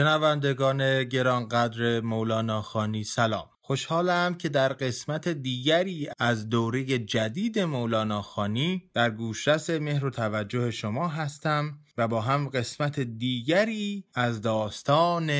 شنوندگان گرانقدر مولانا خانی سلام. خوشحالم که در قسمت دیگری از دوره جدید مولانا خانی در گوشرس مهر و توجه شما هستم و با هم قسمت دیگری از داستان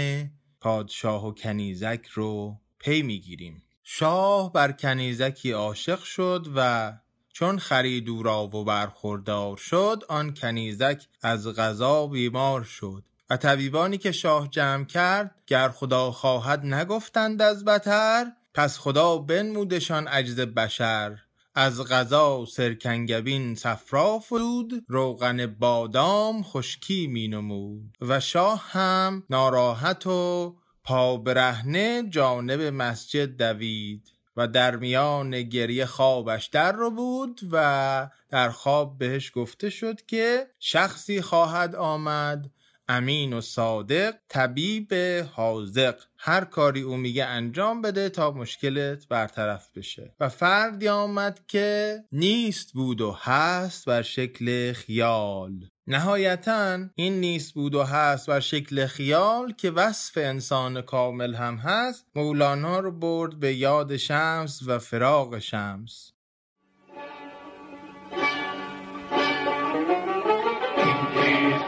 پادشاه و کنیزک رو پی می‌گیریم. شاه بر کنیزکی عاشق شد و چون خرید او را و برخوردار شد آن کنیزک از غذا بیمار شد. و طبیبانی که شاه جمع کرد گر خدا خواهد نگفتند از بتر پس خدا بنمودشان عجز بشر. از غذا سرکنگبین صفرا فرود روغن بادام خشکی می نمود. و شاه هم ناراحت و پا برهنه جانب مسجد دوید. و در میان گریه خوابش در رو بود و در خواب بهش گفته شد که شخصی خواهد آمد امین و صادق طبیب حاضق هر کاری او میگه انجام بده تا مشکلت برطرف بشه. و فردی آمد که نیست بود و هست بر شکل خیال. نهایتا این نیست بود و هست بر شکل خیال که وصف انسان کامل هم هست مولانا رو برد به یاد شمس و فراغ شمس.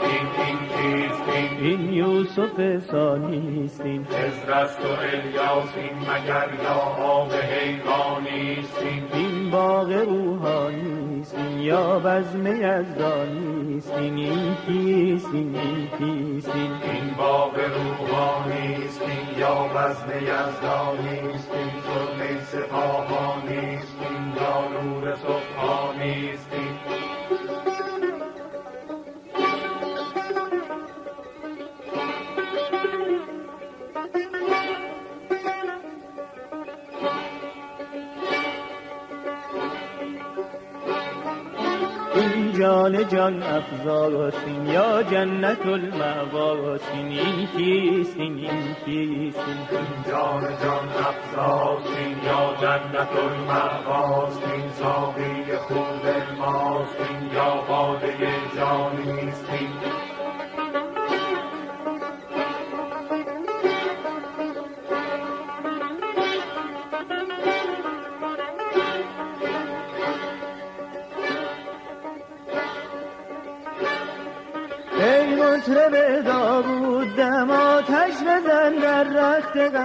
این یوسف ثانیست این خضرست و الیاسین مگر یا آب این باغ روحانیست این یا بزم یزدانیست این این کیست این این کیست این این باغ روحانیست این یا بزم یزدانیست این سرمه سپاهانیست این یا نور سبحانیست این جان جان افزاسین یا جنت المعواسین این کیست؟ این کیست؟ این جان جان افزاستین یا جنت المعواستین ساقی خوب ماستین یا باده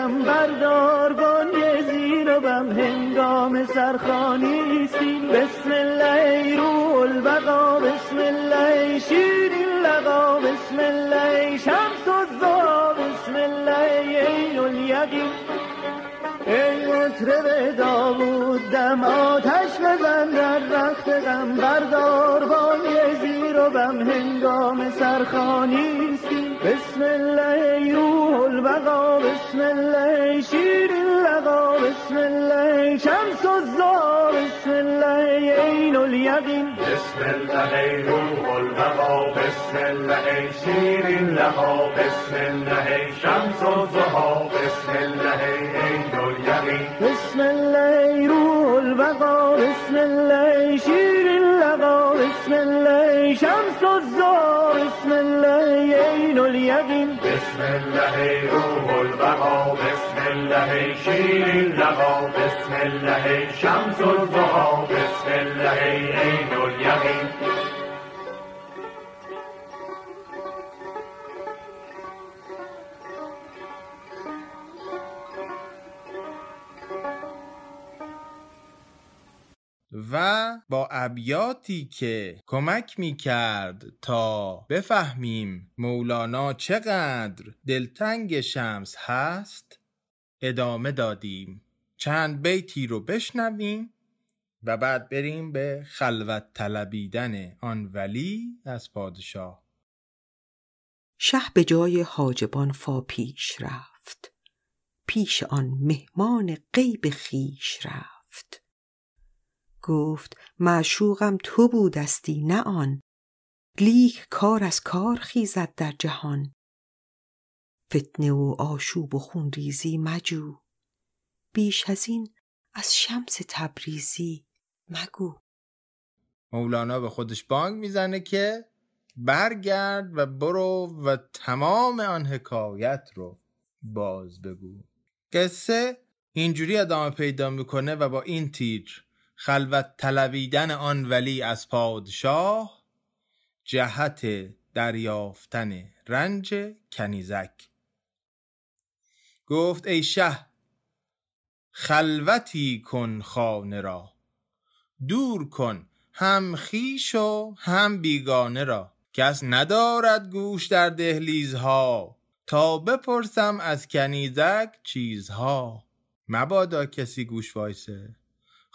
غم بردار بانگ زیر و بم. هنگام سرخانیستین بسم الله روح البقا بسم الله شیرین لقا بسم الله شمس الضحا بسم الله عین الیقین. ای مطرب داوود دم آتش بزن در رخت غم. بردار بانگ زیر و بم. هنگام سرخانیستی بسم الله الله شیرین لقا بسم الله شمس الضحا بسم الله عین الیقین بسم الله روح البقا بسم الله شیرین لقا بسم الله شمس الضحا بسم الله عین الیقین بسم الله روح البقا بسم الله شیرین لقا بسم الله شمس الضحا بسم الله يبن. بسم الله روح البقاء بسم الله شير اللقاء بسم الله شمس الضحى بسم الله عين اليقين. و با ابیاتی که کمک می کرد تا بفهمیم مولانا چقدر دلتنگ شمس هست ادامه دادیم. چند بیتی رو بشنویم و بعد بریم به خلوت طلبیدن آن ولی از پادشاه. شه به جای حاجبان فا پیش رفت. پیش آن مهمان غیب خیش رفت. گفت معشوقم تو بودستی نه آن. لیک کار از کار خیزد در جهان. فتنه و آشوب و خونریزی مجو. بیش از این از شمس تبریزی مگو. مولانا به خودش بانگ می‌زنه که برگرد و برو و تمام آن حکایت رو باز بگو. قصه اینجوری ادامه پیدا می‌کنه و با این تیتر خلوت طلبیدن آن ولی از پادشاه جهت دریافتن رنج کنیزک. گفت ای شه خلوتی کن خانه را دور کن هم خیش و هم بیگانه را. کس ندارد گوش در دهلیزها تا بپرسم از کنیزک چیزها. مبادا کسی گوش وایسه.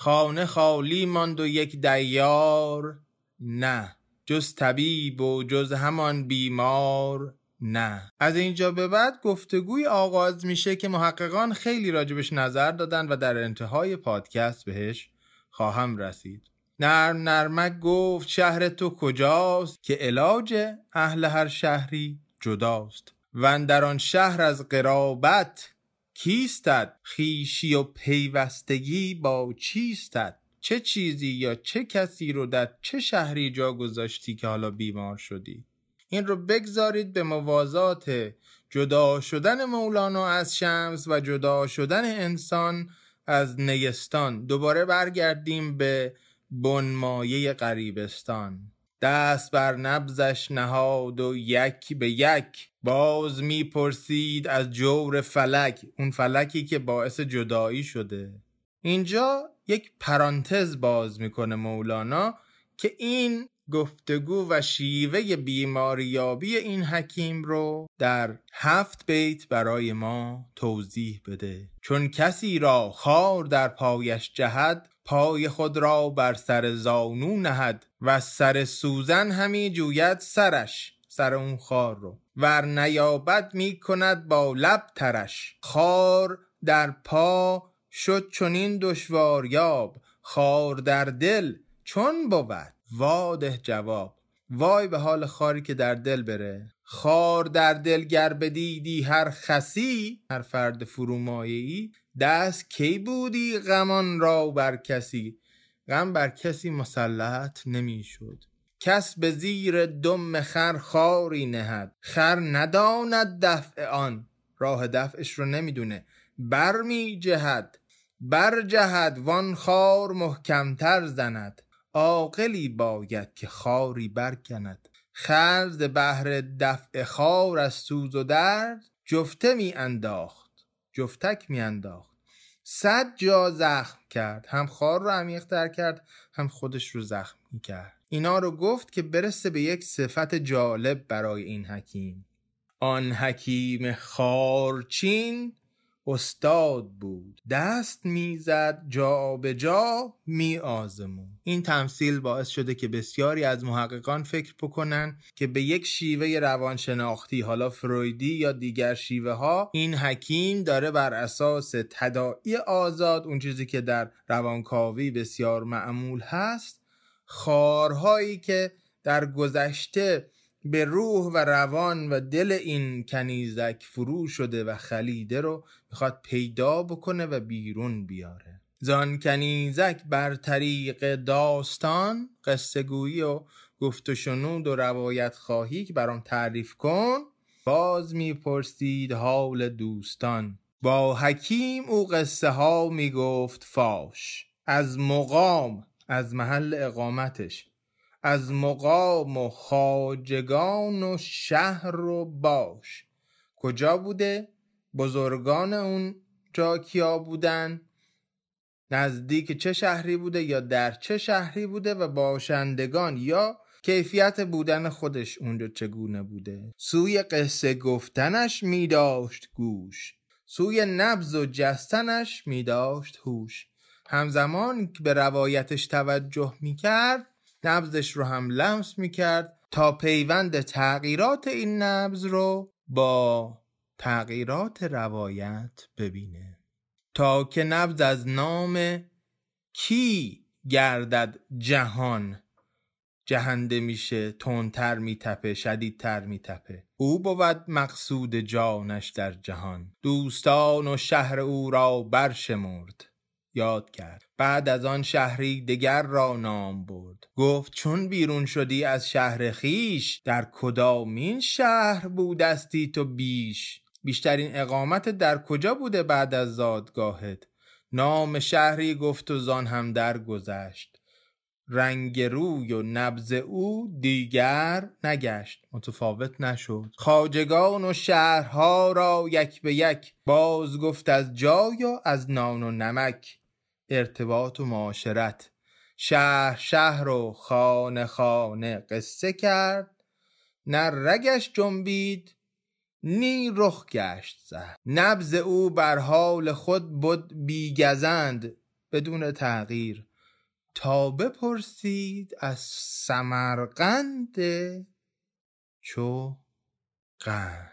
خانه خالی ماند و یک دیار نه. جز طبیب و جز همان بیمار نه. از اینجا به بعد گفتگوی آغاز میشه که محققان خیلی راجبش نظر دادن و در انتهای پادکست بهش خواهم رسید. نرم نرمک گفت شهر تو کجاست؟ که علاج اهل هر شهری جداست. و در آن شهر از قرابت کیستد خیشی و پیوستگی با چیستد؟ چه چیزی یا چه کسی رو در چه شهری جا گذاشتی که حالا بیمار شدی؟ این رو بگذارید به موازات جدا شدن مولانا از شمس و جدا شدن انسان از نیستان. دوباره برگردیم به بنمایه غریبستان دست بر نبزش نهاد و یک به یک. باز می‌پرسید از جور فلک اون فلکی که باعث جدایی شده. اینجا یک پرانتز باز می‌کنه مولانا که این گفتگو و شیوه بیماریابی این حکیم رو در هفت بیت برای ما توضیح بده. چون کسی را خار در پایش جهد پای خود را بر سر زانو نهد و سر سوزن همی جوید سرش سر اون خار رو. ور نیابد می کند با لب ترش. خار در پا شد چنین دشواریاب خار در دل چون بود؟ واده جواب. وای به حال خاری که در دل بره. خار در دل گر بدیدی هر خسی هر فرد فرومایه‌ای. دست کی بودی غمان را بر کسی؟ غم بر کسی مسلط نمی‌شد. کس به زیر دم خر خاری نهد. خر نداند دفع آن. راه دفعش رو نمی‌دونه. بر می جهد بر جهد وان خار محکمتر زند. عاقلی باید که خاری برکند. خرز بهر دفع خار از سوز و درد جفته می انداخت جفتک می انداخت. صد جا زخم کرد هم خار رو عمیقتر کرد هم خودش رو زخم می کرد. اینا رو گفت که برسه به یک صفت جالب برای این حکیم. آن حکیم خارچین استاد بود. دست می‌زد جا به جا می آزمون این تمثیل باعث شده که بسیاری از محققان فکر بکنن که به یک شیوه روانشناختی حالا فرویدی یا دیگر شیوه ها این حکیم داره بر اساس تداعی آزاد اون چیزی که در روانکاوی بسیار معمول هست خارهایی که در گذشته به روح و روان و دل این کنیزک فرو شده و خلیده رو می‌خواد پیدا بکنه و بیرون بیاره. زان کنیزک بر طریق داستان قصه گویی و گفت و شنود و روایت خواهی که برام تعریف کن باز می‌پرسید حال دوستان. با حکیم او قصه ها می‌گفت فاش. از مقام از محل اقامتش. از مقام و خاجگان و شهر و باش کجا بوده؟ بزرگان اون جا کیا بودن؟ نزدیک چه شهری بوده یا در چه شهری بوده و باشندگان یا کیفیت بودن خودش اونجا چگونه بوده سوی قصه گفتنش می داشت گوش سوی نبز و جستنش می داشت هوش همزمان که به روایتش توجه می کرد نبزش رو هم لمس می کرد تا پیوند تغییرات این نبز رو با تغییرات روایت ببینه. تا که نبز از نام کی گردد جهان. جهنده میشه تندتر میتپه شدیدتر میتپه. او بود مقصود جانش در جهان. دوستان و شهر او را برشمرد. یاد کرد. بعد از آن شهری دگر را نام برد. گفت چون بیرون شدی از شهر خیش در کدامین شهر بودستی تو بیش؟ بیشترین اقامت در کجا بوده بعد از زادگاهت؟ نام شهری گفت و زان هم درگذشت. رنگ روی و نبز او دیگر نگشت. متفاوت نشد. خاجگان و شهرها را یک به یک باز گفت از جای و از نان و نمک. ارتباط و معاشرت. شهر شهر و خانه خانه قصه کرد. نه رگش جنبید نی رخ گشت زد. نبز او بر حال خود بود بیگزند. بدون تغییر. تا بپرسید از سمرقند چو قند.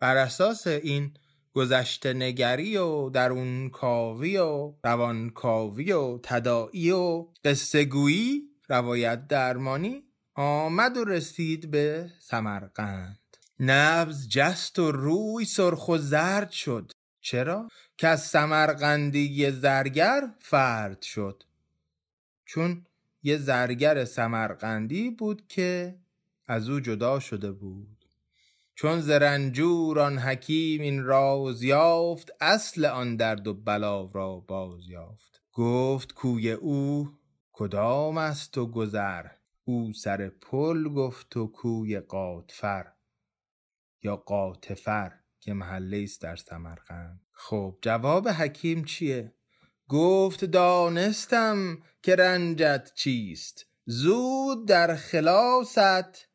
بر اساس این گذشته نگری و درون کاوی و روان کاوی و تدائی و قصه گویی روایت درمانی آمد و رسید به سمرقند. نبز جست و روی سرخ و زرد شد. چرا؟ که از سمرقندی زرگر فرد شد. چون یه زرگر سمرقندی بود که از او جدا شده بود. چون ز رنجور آن حکیم این راز یافت اصل آن درد و بلا را باز یافت. گفت کوی او کدام است و گذر؟ او سر پل گفت و کوی قاتفر یا قاطفر که محله است در سمرقند. خب جواب حکیم چیه؟ گفت دانستم که رنجت چیست. زود در خلاصت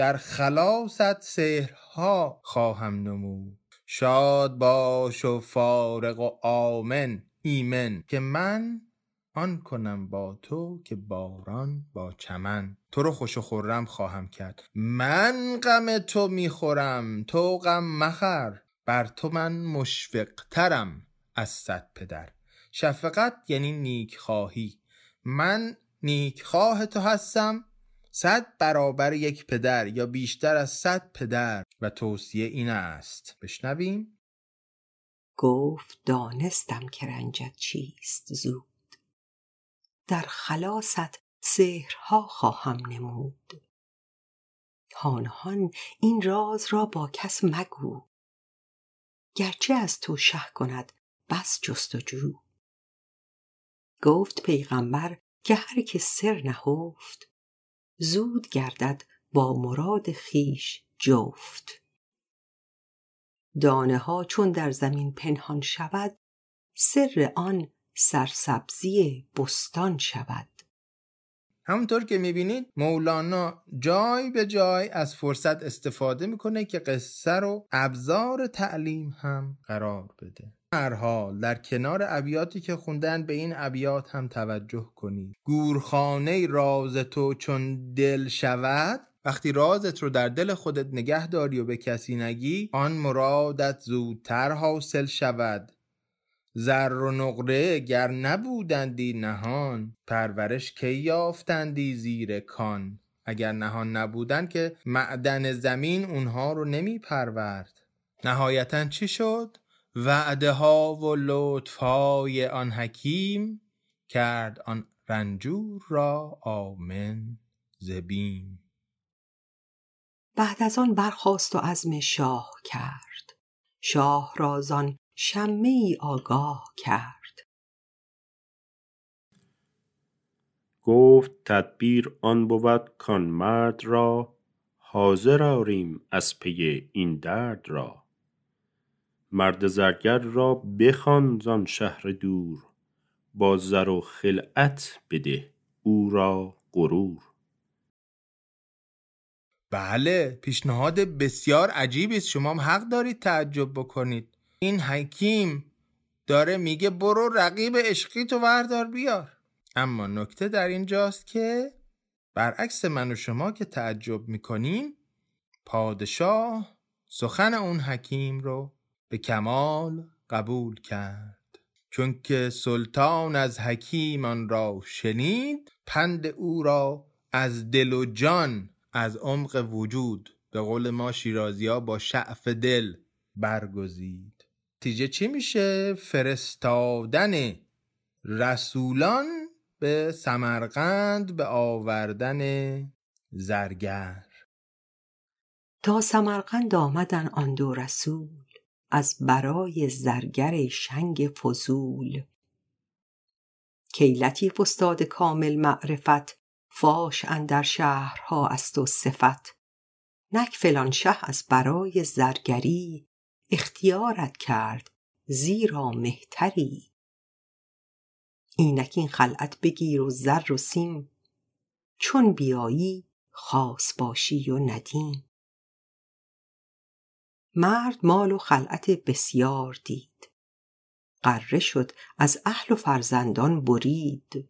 در خلاصت سحرها خواهم نمود. شاد باش و فارغ و آمن ایمن که من آن کنم با تو که باران با چمن. تو رو خوش و خرم خواهم کرد. من غم تو می‌خورم تو غم مخر. بر تو من مشفق ترم از صد پدر. شفقت یعنی نیک خواهی. من نیک خواه تو هستم صد برابر یک پدر یا بیشتر از صد پدر؟ و توصیه این است. بشنویم. گفت دانستم که رنجت چیست زود. در خلاصت سحرها خواهم نمود. هان این راز را با کس مگو. گرچه از تو شه کند بس جستجو گفت پیغمبر که هر که سر نهفت زود گردد با مراد خویش جفت. دانه ها چون در زمین پنهان شود سر آن سرسبزی بستان شود. همونطور که می‌بینید مولانا جای به جای از فرصت استفاده می‌کنه که قصه رو ابزار تعلیم هم قرار بده. هر حال در کنار ابیاتی که خوندن به این ابیات هم توجه کنید گورخانه راز تو چون دل شود وقتی رازت رو در دل خودت نگه داری و به کسی نگی آن مرادت زودتر حاصل شود. زر و نقره گر نبودندی نهان پرورش کی یافتندی زیر کان؟ اگر نهان نبودن که معدن زمین اونها رو نمی پرورد نهایتا چی شد؟ وعده ها و لطف های آن حکیم کرد آن رنجور را آمن زبیم بعد از آن برخاست و عزم شاه کرد. شاه را زان شمه ای آگاه کرد. گفت تدبیر آن بود کان مرد را حاضر آریم از پی این درد را. مرد زرگر را بخوان زان شهر دور با زر و خلعت بده او را غرور. بله پیشنهاد بسیار عجیبی است. شما هم حق دارید تعجب بکنید. این حکیم داره میگه برو رقیب عشقی تو وردار بیار. اما نکته در اینجاست که برعکس من و شما که تعجب می‌کنیم پادشاه سخن اون حکیم رو به کمال قبول کرد. چون که سلطان از حکیم آن را شنید پند او را از دل و جان از عمق وجود به قول ما شیرازی ها با شعف دل برگزید. نتیجه چی میشه؟ فرستادن رسولان به سمرقند به آوردن زرگر. تا سمرقند آمدن آن دو رسول. از برای زرگر شنگ فضول. کی لطیف استاد کامل معرفت فاش اندر شهرها است و صفت. نک فلان شه از برای زرگری اختیارت کرد زیرا مهتری. اینک این خلعت بگیر و زر و سیم چون بیایی خاص باشی و ندیم. مرد مال و خلعت بسیار دید. غره شد از اهل و فرزندان برید.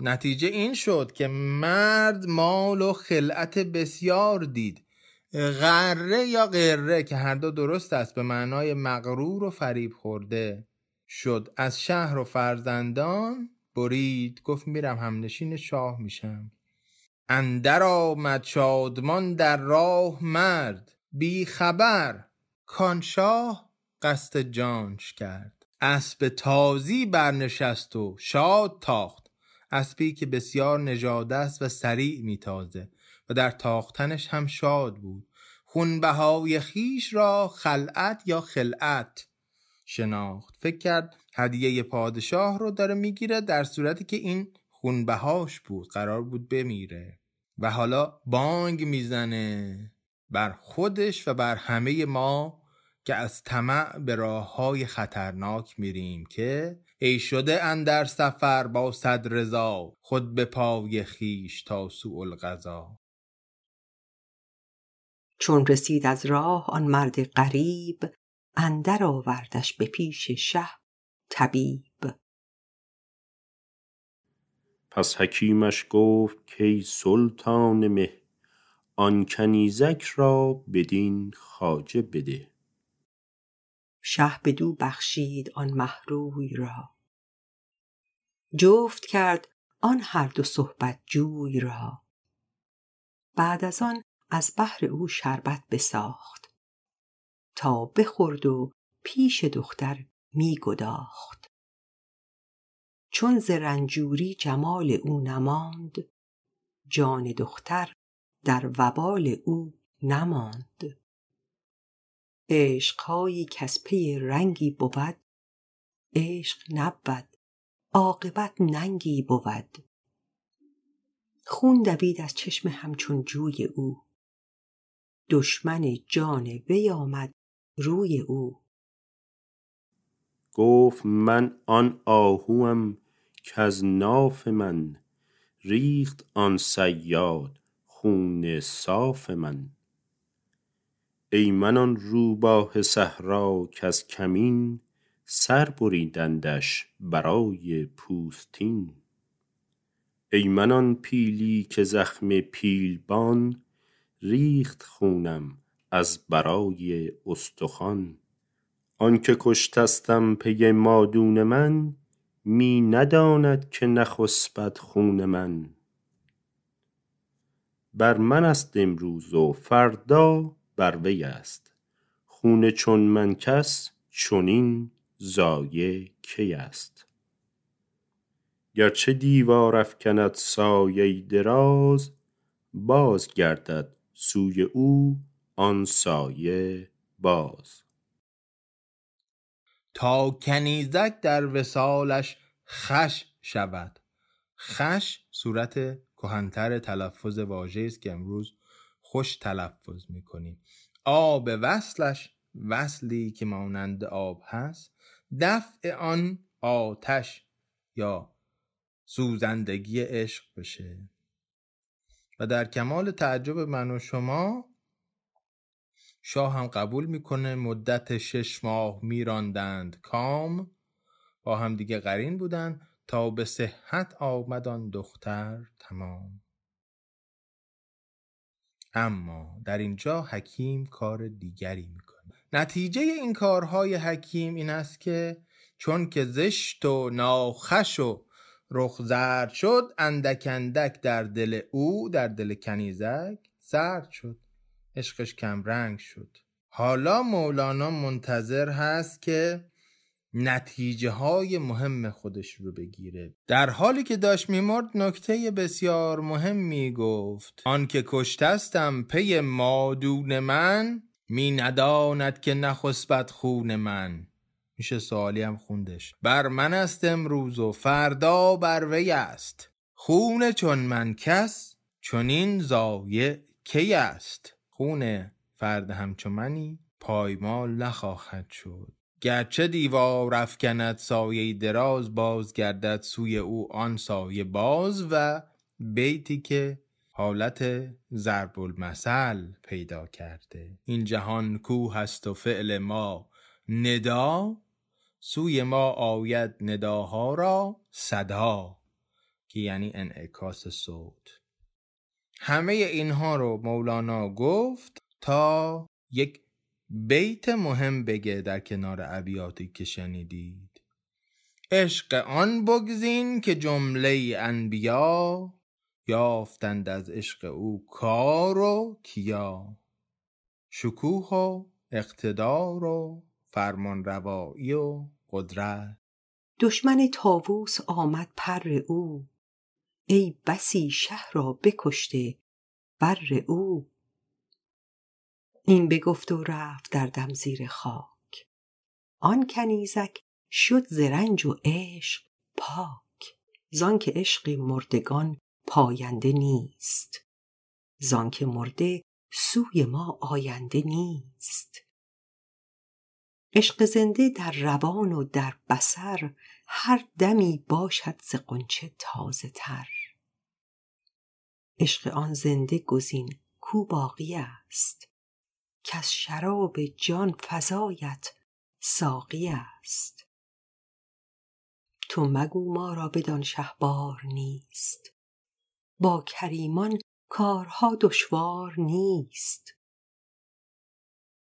نتیجه این شد که مرد مال و خلعت بسیار دید. غره یا غره که هر دو درست است به معنای مغرور و فریب خورده شد. از شهر و فرزندان برید. گفت میرم همنشین شاه میشم. اندر آمد شادمان در راه مرد. بی خبر کان شاه قصد جانش کرد. اسب تازی برنشست و شاد تاخت. اسبی که بسیار نژاده است و سریع میتازه و در تاختنش هم شاد بود. خونبهای خیش را خلعت یا خلعت شناخت. فکر کرد هدیه پادشاه رو داره می‌گیره در صورتی که این خونبهاش بود. قرار بود بمیره. و حالا بانگ می‌زنه. بر خودش و بر همه ما که از طمع به راه های خطرناک میریم که ای شده اندر سفر با صد رضا خود به پای خیش تا سوء القضا. چون رسید از راه آن مرد غریب اندر آوردش به پیش شه طبیب. پس حکیمش گفت کی سلطان مه آن کنیزک را بدین خواجه بده. شه بدو بخشید آن مه روی را. جفت کرد آن هر دو صحبت جوی را. بعد از آن از بهر او شربت بساخت. تا بخورد و پیش دختر می گداخت. چون ز رنجوری جمال او نماند جان دختر در وبال او نماند. عشقهایی کز پی رنگی بود عشق نبود. عاقبت ننگی بود. خون دوید از چشم همچون جوی او. دشمن جان وی آمد روی او. گفت من آن آهوم کز ناف من ریخت آن صیاد. خون صاف من. ای من آن روباه صحرا کز کمین سر بریدندش برای پوستین. ای من پیلی که زخم پیلبان ریخت خونم از برای استخوان. آنکه کشتستم پی مادون من می نداند که نخسبد خون من. بر من است امروز و فردا بر وی است. خون چون من کس چنین ضایع کی است. گرچه دیوار افکند سایه دراز باز گردد سوی او آن سایه باز. تا کنیزک در وصالش خش شود. خش صورت کهنتر تلفظ واژه است که امروز خوش تلفظ می‌کنیم. آب وصلش وصلی که مانند آب هست دفع آن آتش یا سوزندگی عشق بشه. و در کمال تعجب من و شما شاه هم قبول می‌کنه مدت شش ماه میراندند کام. با هم دیگه قرین بودن. تا به صحت آمد آن دختر تمام. اما در اینجا حکیم کار دیگری می‌کنه نتیجه این کارهای حکیم این است که چون که زشت و ناخش و رخ زرد شد اندک اندک در دل او در دل کنیزک سرد شد. عشقش کم رنگ شد. حالا مولانا منتظر هست که نتیجه های مهم خودش رو بگیره. در حالی که داشت میمرد نکته بسیار مهمی گفت. آنکه کشتستم پی مادون من می نداند که نخسبد خون من. میشه سوالی هم خوندش. بر من است امروز و فردا بر وی است. خون چون من کس چنین ضایع کی است. خون فرد همچو منی پایمال نخواهد شد. گرچه دیوار افکند سایه دراز باز گردد سوی او آن سایه باز و بیتی که حالت ضرب المثل پیدا کرده. این جهان کو هست و فعل ما ندا سوی ما آید نداها را صدا که یعنی انعکاس صوت. همه اینها رو مولانا گفت تا یک بیت مهم بگه در کنار ابیاتی که شنیدید. عشق آن بگزین که جمله انبیا یافتند از عشق او کار و کیا. شکوه و اقتدار و فرمان روایی و قدرت. دشمن تاووس آمد پر او. ای بسی شه را بکشته بر او. این بگفت و رفت در دم زیر خاک. آن کنیزک شد ز رنج و عشق پاک. زانکه عشق مردگان پاینده نیست. زانکه مرده سوی ما آینده نیست. عشق زنده در روان و در بصر هر دمی باشد ز غنچه تازه تر. عشق آن زنده گزین کو باقی است. کز شراب جان فزایت ساقی است. تو مگو ما را بدان شهوار نیست. با کریمان کارها دشوار نیست.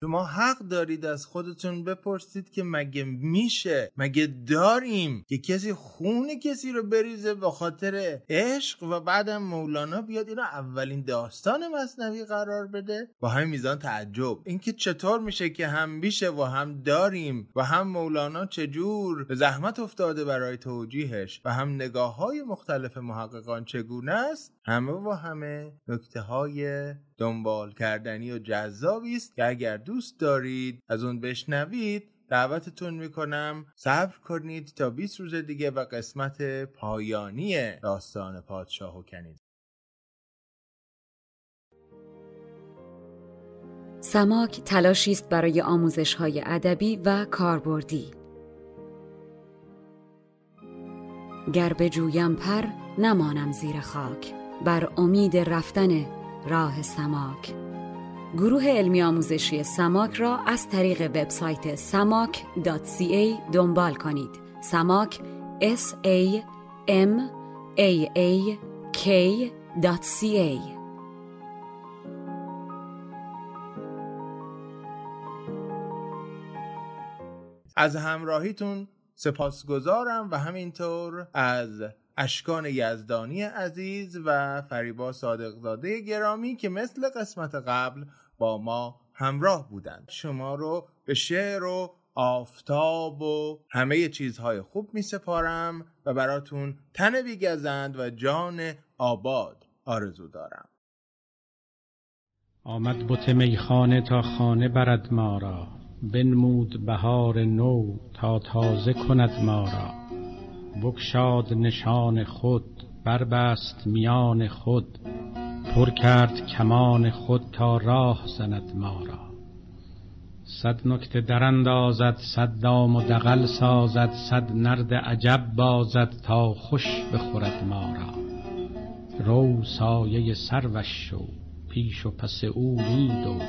شما حق دارید از خودتون بپرسید که مگه میشه مگه داریم که کسی خون کسی رو بریزه به خاطر عشق و بعدم مولانا بیاد اینو اولین داستان مصنوی قرار بده؟ با همین میزان تعجب. اینکه چطور میشه که هم میشه و هم داریم و هم مولانا چجور به زحمت افتاده برای توجیهش و هم نگاه های مختلف محققان چگونه است؟ همه و همه نکته های دنبال کردنی و جذابی است که اگر دوست دارید از اون بشنوید دعوتتون می‌کنم صبر کنید تا 20 روز دیگه و قسمت پایانی داستان پادشاه و کنیز سماک تلاشی است برای آموزش های ادبی و کاربردی. گر بجویم پر نمانم زیر خاک بر امید رفتن راه سماک. گروه علمی آموزشی سماک را از طریق وبسایت samak.ca دنبال کنید. سماک s a m a a k.ca از همراهیتون سپاسگزارم و همینطور از اشکان یزدانی عزیز و فریبا صادقزاده گرامی که مثل قسمت قبل با ما همراه بودند. شما رو به شعر و آفتاب و همه چیزهای خوب می سپارم و براتون تن بیگزند و جان آباد آرزو دارم. آمد بت میخانه تا خانه برد ما را. بنمود بهار نو تا تازه کند ما را. بگشاد نشان خود بربست میان خود پر کرد کمان خود تا راه زند ما را. صد نکته دراندازد صد دام و دغل سازد صد نرد عجب بازد تا خوش بخورد ما را. رو سایه سروش شو پیش و پس او می دو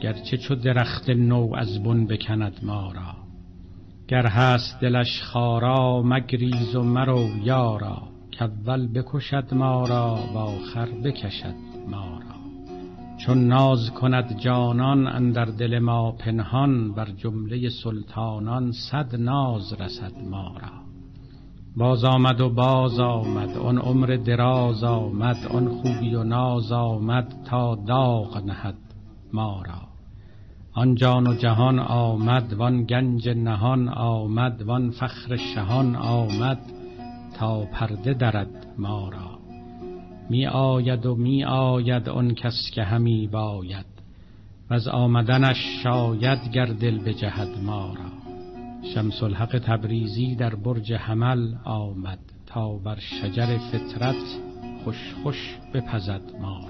گرچه چو درخت نو از بن بکند ما را. گر هست دلش خارا مگریز و مرو یارا. کاول بکشد ما را و آخر بکشد ما را. چون ناز کند جانان اندر دل ما پنهان بر جمله سلطانان صد ناز رسد ما را. باز آمد و باز آمد آن عمر دراز آمد آن خوبی و ناز آمد تا داغ نهد ما را. آن جان و جهان آمد وان گنج نهان آمد وان فخر شهان آمد تا پرده درد ما را. می آید و می آید آن کس که همی باید و از آمدنش شاید گر دل بجهد ما را. شمس الحق تبریزی در برج حمل آمد تا بر شجر فطرت خوش خوش بپزد ما